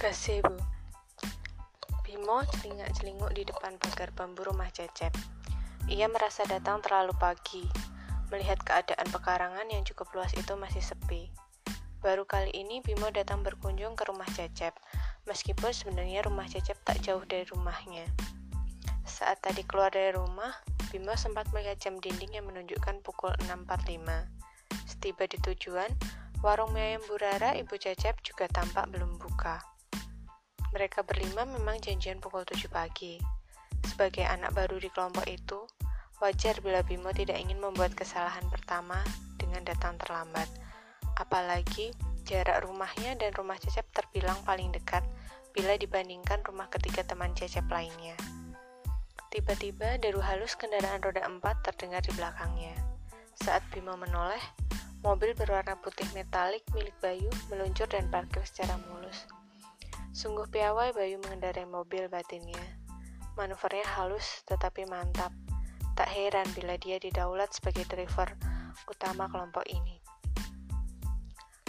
Gazebo Bimo celingak-celinguk di depan pagar bambu rumah Cecep. Ia merasa datang terlalu pagi, melihat keadaan pekarangan yang cukup luas itu masih sepi. Baru kali ini Bimo datang berkunjung ke rumah Cecep, meskipun sebenarnya rumah Cecep tak jauh dari rumahnya. Saat tadi keluar dari rumah, Bimo sempat melihat jam dinding yang menunjukkan pukul 6.45. Setiba di tujuan, warung mie ayam Burara Ibu Cecep juga tampak belum buka. Mereka berlima memang janjian pukul 7 pagi. Sebagai anak baru di kelompok itu, wajar bila Bimo tidak ingin membuat kesalahan pertama dengan datang terlambat. Apalagi jarak rumahnya dan rumah Cecep terbilang paling dekat bila dibandingkan rumah ketiga teman Cecep lainnya. Tiba-tiba deru halus kendaraan roda empat terdengar di belakangnya. Saat Bimo menoleh, mobil berwarna putih metalik milik Bayu meluncur dan parkir secara mulus. Sungguh piawai Bayu mengendarai mobil batinnya. Manuvernya halus tetapi mantap. Tak heran bila dia didaulat sebagai driver utama kelompok ini.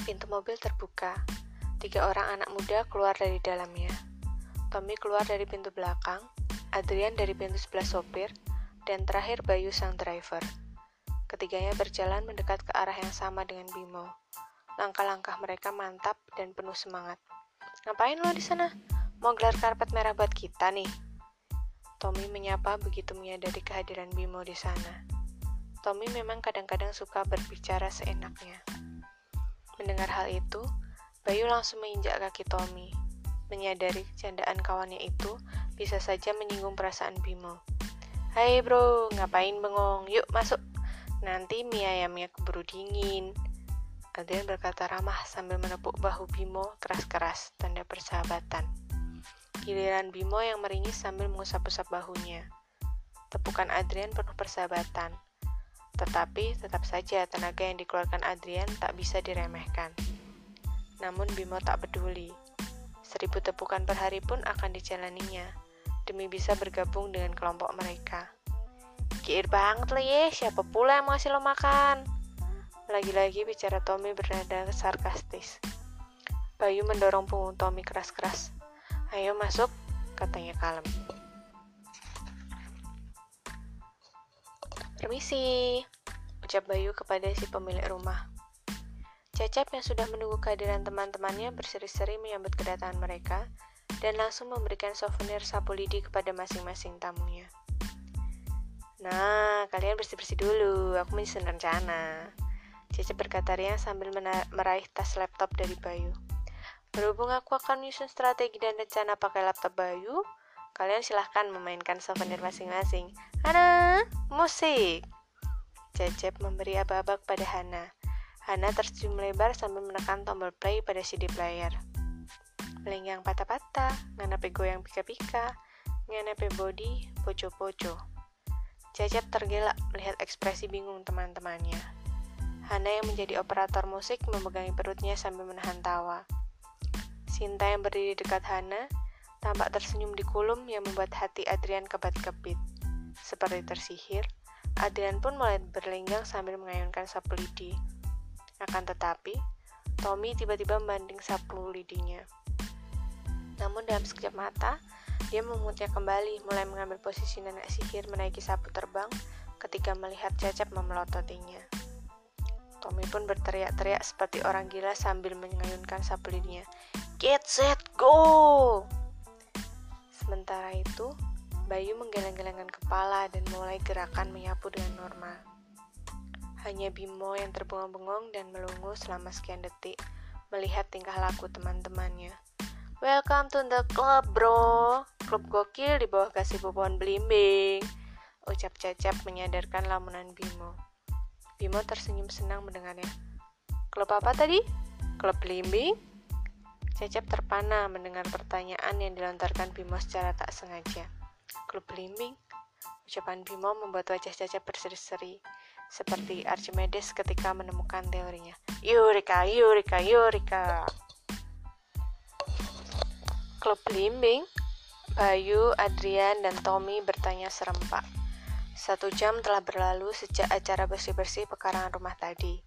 Pintu mobil terbuka. Tiga orang anak muda keluar dari dalamnya. Tommy keluar dari pintu belakang, Adrian dari pintu sebelah sopir, dan terakhir Bayu sang driver. Ketiganya berjalan mendekat ke arah yang sama dengan Bimo. Langkah-langkah mereka mantap dan penuh semangat. Ngapain lo di sana? Mau gelar karpet merah buat kita nih? Tommy menyapa begitu menyadari kehadiran Bimo di sana. Tommy memang kadang-kadang suka berbicara seenaknya. Mendengar hal itu, Bayu langsung menginjak kaki Tommy. Menyadari candaan kawannya itu bisa saja menyinggung perasaan Bimo. Hai bro, ngapain bengong? Yuk masuk. Nanti mie ayamnya keburu dingin. Adrian berkata ramah sambil menepuk bahu Bimo keras-keras, tanda persahabatan. Giliran Bimo yang meringis sambil mengusap-usap bahunya. Tepukan Adrian penuh persahabatan. Tetapi tetap saja tenaga yang dikeluarkan Adrian tak bisa diremehkan. Namun Bimo tak peduli. Seribu tepukan per hari pun akan dijalaninya, demi bisa bergabung dengan kelompok mereka. Kiir banget lah ya, siapa pula yang mau ngasih lo makan? Lagi-lagi bicara Tommy bernada sarkastis. Bayu mendorong punggung Tommy keras-keras. Ayo masuk, katanya kalem. Permisi, ucap Bayu kepada si pemilik rumah. Cecep yang sudah menunggu kehadiran teman-temannya berseri-seri menyambut kedatangan mereka dan langsung memberikan souvenir sapu lidi kepada masing-masing tamunya. Nah, kalian bersih-bersih dulu, aku menyusun rencana. Cece berkata Rian sambil meraih tas laptop dari Bayu. Berhubung aku akan menyusun strategi dan rencana pakai laptop Bayu, kalian silahkan memainkan souvenir masing-masing. Hana, musik! Cecep memberi aba-aba kepada Hana. Hana tersenyum lebar sambil menekan tombol play pada CD player. Melenggang patah-patah, nganape goyang pika-pika, nganape body, poco-poco. Cecep tergelak melihat ekspresi bingung teman-temannya. Hana yang menjadi operator musik memegangi perutnya sambil menahan tawa. Sinta yang berdiri dekat Hana tampak tersenyum di kulum yang membuat hati Adrian kebat-kebit. Seperti tersihir, Adrian pun mulai berlenggang sambil mengayunkan sapu lidi. Akan tetapi, Tommy tiba-tiba membanding sapu lidinya. Namun dalam sekejap mata, dia memutnya kembali, mulai mengambil posisi nenek sihir menaiki sapu terbang ketika melihat Cecep memelototinya. Tommy pun berteriak-teriak seperti orang gila sambil mengayunkan sapu lidinya. Get set go! Sementara itu, Bayu menggeleng-gelengkan kepala dan mulai gerakan menyapu dengan normal. Hanya Bimo yang terbengong-bengong dan melungu selama sekian detik melihat tingkah laku teman-temannya. Welcome to the club, bro. Klub gokil di bawah kasih pohon belimbing. Ucap Cecep menyadarkan lamunan Bimo. Bimo tersenyum senang mendengarnya. Klub apa tadi? Klub belimbing? Cecep terpana mendengar pertanyaan yang dilontarkan Bimo secara tak sengaja. Klub belimbing? Ucapan Bimo membuat wajah Cecep berseri-seri, seperti Archimedes ketika menemukan teorinya. Eureka, Eureka, Eureka! Klub belimbing? Bayu, Adrian, dan Tommy bertanya serempak. Satu jam telah berlalu sejak acara bersih-bersih pekarangan rumah tadi.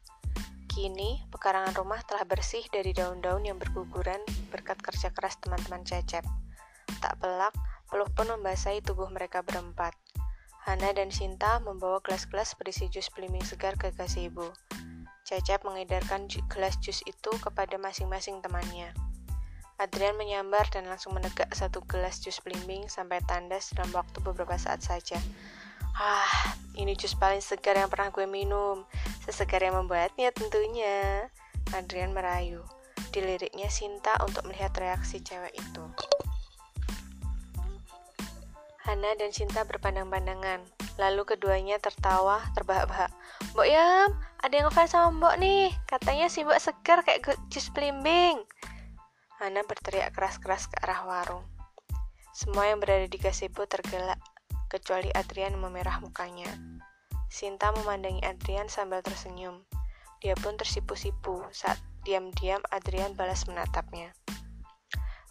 Kini, pekarangan rumah telah bersih dari daun-daun yang berguguran berkat kerja keras teman-teman Cecep. Tak pelak, peluh pun membasahi tubuh mereka berempat. Hana dan Sinta membawa gelas-gelas berisi jus belimbing segar ke gazebo. Cecep mengedarkan gelas jus itu kepada masing-masing temannya. Adrian menyambar dan langsung menegak satu gelas jus belimbing sampai tandas dalam waktu beberapa saat saja. Ah, ini jus paling segar yang pernah gue minum. Sesegar yang membuatnya tentunya. Adrian merayu. Diliriknya Sinta untuk melihat reaksi cewek itu. Hana dan Sinta berpandang-pandangan. Lalu keduanya tertawa terbahak-bahak. Mbok Yam, ada yang ngefans sama Mbok nih. Katanya si Mbok segar kayak jus belimbing. Hana berteriak keras-keras ke arah warung. Semua yang berada di gazebo tergelak kecuali Adrian memerah mukanya. Sinta memandangi Adrian sambil tersenyum. Dia pun tersipu-sipu saat diam-diam Adrian balas menatapnya.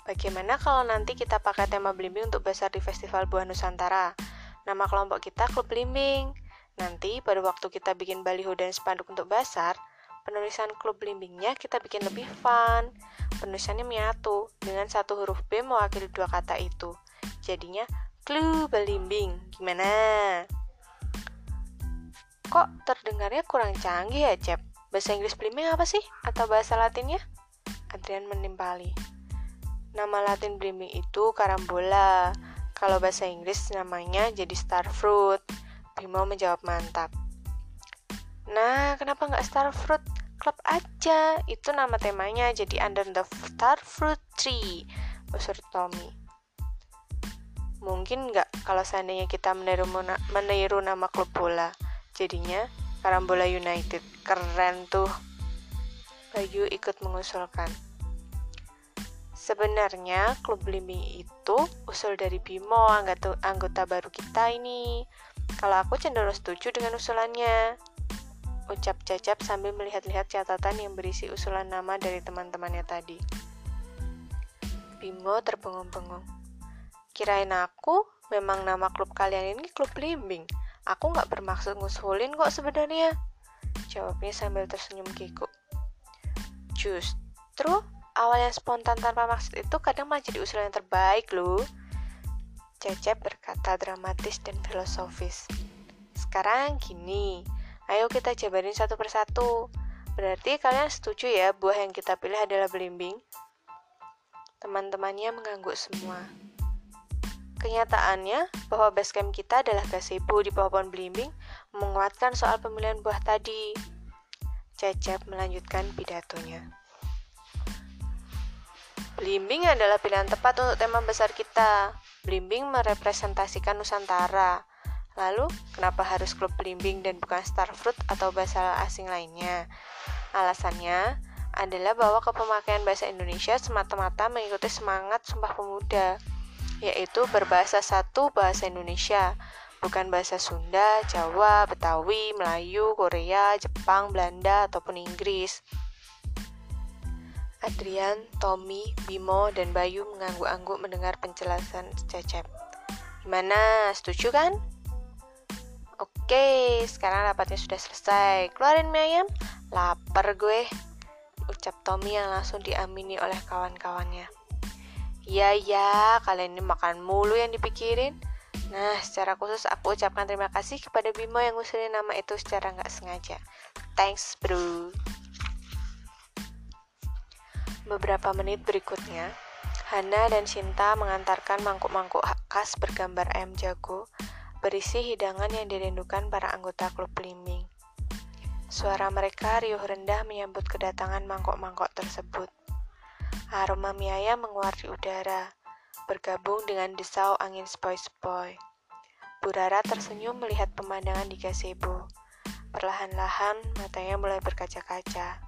Bagaimana kalau nanti kita pakai tema belimbing untuk besar di Festival Buah Nusantara? Nama kelompok kita Klub Belimbing. Nanti pada waktu kita bikin baliho dan spanduk untuk basar, penulisan klub belimbingnya kita bikin lebih fun. Penulisannya menyatu dengan satu huruf B mewakili dua kata itu. Jadinya Clue belimbing, gimana? Kok terdengarnya kurang canggih ya, Cep? Bahasa Inggris belimbing apa sih? Atau bahasa latinnya? Adrian menimpali. Nama latin belimbing itu karambola. Kalau bahasa Inggris namanya jadi starfruit. Bimo menjawab mantap. Nah, kenapa nggak starfruit? Club aja. Itu nama temanya jadi under the starfruit tree. Usur Tommy. Mungkin nggak kalau seandainya kita meniru, meniru nama klub bola. Jadinya Karambola United. Keren tuh. Bayu ikut mengusulkan. Sebenarnya klub belimbing itu usul dari Bimo, anggota, anggota baru kita ini. Kalau aku cenderung setuju dengan usulannya. Ucap Cacap sambil melihat-lihat catatan yang berisi usulan nama dari teman-temannya tadi. Bimo terbengung-bengung. Kirain aku memang nama klub kalian ini klub belimbing. Aku nggak bermaksud ngusulin kok sebenarnya. Jawabnya sambil tersenyum kikuk. Justru awal yang spontan tanpa maksud itu kadang malah jadi usulan yang terbaik loh. Cecep berkata dramatis dan filosofis. Sekarang gini, ayo kita jabarin satu persatu. Berarti kalian setuju ya buah yang kita pilih adalah belimbing? Teman-temannya mengangguk semua. Kenyataannya, bahwa basecamp kita adalah gazebo di bawah pohon belimbing menguatkan soal pemilihan buah tadi. Cecep melanjutkan pidatonya. Belimbing adalah pilihan tepat untuk tema besar kita. Belimbing merepresentasikan Nusantara. Lalu, kenapa harus klub belimbing dan bukan Starfruit atau bahasa asing lainnya? Alasannya adalah bahwa kepemakaian bahasa Indonesia semata-mata mengikuti semangat Sumpah Pemuda yaitu berbahasa satu bahasa Indonesia, bukan bahasa Sunda, Jawa, Betawi, Melayu, Korea, Jepang, Belanda, ataupun Inggris. Adrian, Tommy, Bimo, dan Bayu mengangguk-angguk mendengar penjelasan Cecep. Gimana, setuju kan? Oke, sekarang rapatnya sudah selesai. Keluarin mie ayam, lapar gue. Ucap Tommy yang langsung diamini oleh kawan-kawannya. Iya ya, kalian ini makan mulu yang dipikirin. Nah, secara khusus aku ucapkan terima kasih kepada Bimo yang ngusulin nama itu secara nggak sengaja. Thanks, bro. Beberapa menit berikutnya, Hana dan Sinta mengantarkan mangkuk-mangkuk khas bergambar ayam jago berisi hidangan yang dirindukan para anggota klub belimbing. Suara mereka riuh rendah menyambut kedatangan mangkok-mangkok tersebut. Aroma mie ayam menguar di udara, bergabung dengan desau angin sepoi-sepoi. Bu Rara tersenyum melihat pemandangan di gazebo. Perlahan-lahan matanya mulai berkaca-kaca.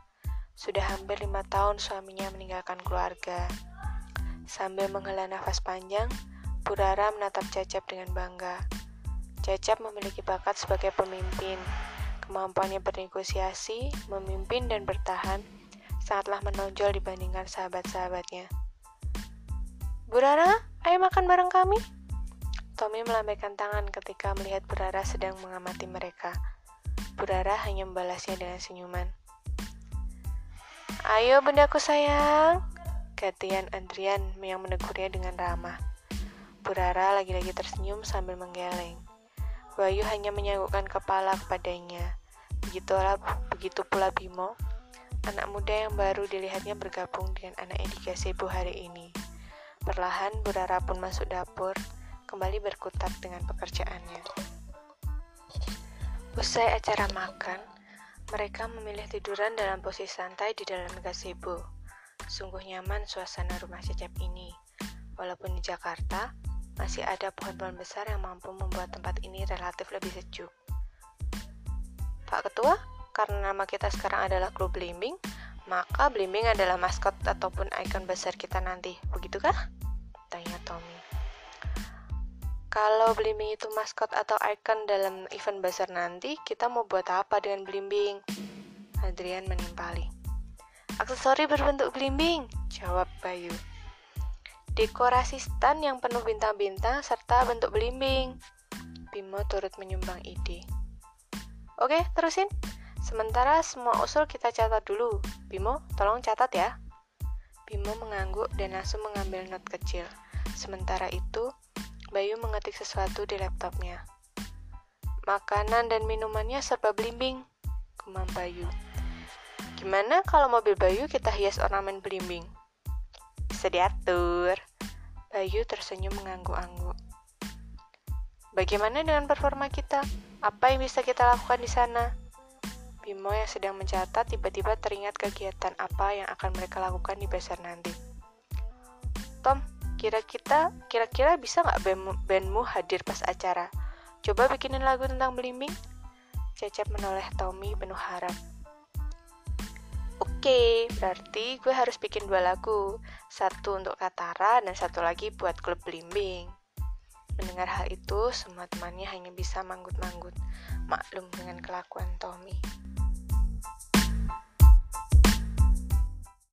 Sudah hampir lima tahun suaminya meninggalkan keluarga. Sambil menghela nafas panjang, Bu Rara menatap Cacap dengan bangga. Cacap memiliki bakat sebagai pemimpin. Kemampuannya bernegosiasi, memimpin, dan bertahan sangatlah menonjol dibandingkan sahabat-sahabatnya. Bu Rara, ayo makan bareng kami. Tommy melambaikan tangan ketika melihat Bu Rara sedang mengamati mereka. Bu Rara hanya membalasnya dengan senyuman. Ayo bundaku sayang, Katian Adrian yang menegurnya dengan ramah. Bu Rara lagi-lagi tersenyum sambil menggeleng. Bayu hanya menyanggukkan kepala kepadanya. Begitulah, begitu pula Bimo, anak muda yang baru dilihatnya bergabung dengan anak di gazebo hari ini. Perlahan Bu Rara pun masuk dapur, kembali berkutat dengan pekerjaannya. Usai acara makan, mereka memilih tiduran dalam posisi santai di dalam gazebo. Sungguh nyaman suasana rumah Cecep ini. Walaupun di Jakarta, masih ada pohon-pohon besar yang mampu membuat tempat ini relatif lebih sejuk. Pak Ketua, karena nama kita sekarang adalah klub Blimbing, maka Blimbing adalah maskot ataupun ikon besar kita nanti. Begitukah? Tanya Tommy. Kalau Blimbing itu maskot atau ikon dalam event besar nanti, kita mau buat apa dengan Blimbing? Adrian menimpali. Aksesori berbentuk belimbing, jawab Bayu. Dekorasi stand yang penuh bintang-bintang serta bentuk belimbing. Bimo turut menyumbang ide. Oke, terusin. Sementara semua usul kita catat dulu. Bimo, tolong catat ya. Bimo mengangguk dan langsung mengambil not kecil. Sementara itu, Bayu mengetik sesuatu di laptopnya. Makanan dan minumannya serba belimbing, kumam Bayu. Gimana kalau mobil Bayu kita hias ornamen belimbing? Bisa diatur. Bayu tersenyum mengangguk-angguk. Bagaimana dengan performa kita? Apa yang bisa kita lakukan di sana? Bimo yang sedang mencatat tiba-tiba teringat kegiatan apa yang akan mereka lakukan di besar nanti. Tom, kira kita kira-kira bisa nggak bandmu hadir pas acara? Coba bikinin lagu tentang belimbing. Cecep menoleh Tommy penuh harap. Oke, berarti gue harus bikin dua lagu. Satu untuk Katara dan satu lagi buat klub Blimbing. Mendengar hal itu, semua temannya hanya bisa manggut-manggut. Maklum dengan kelakuan Tommy.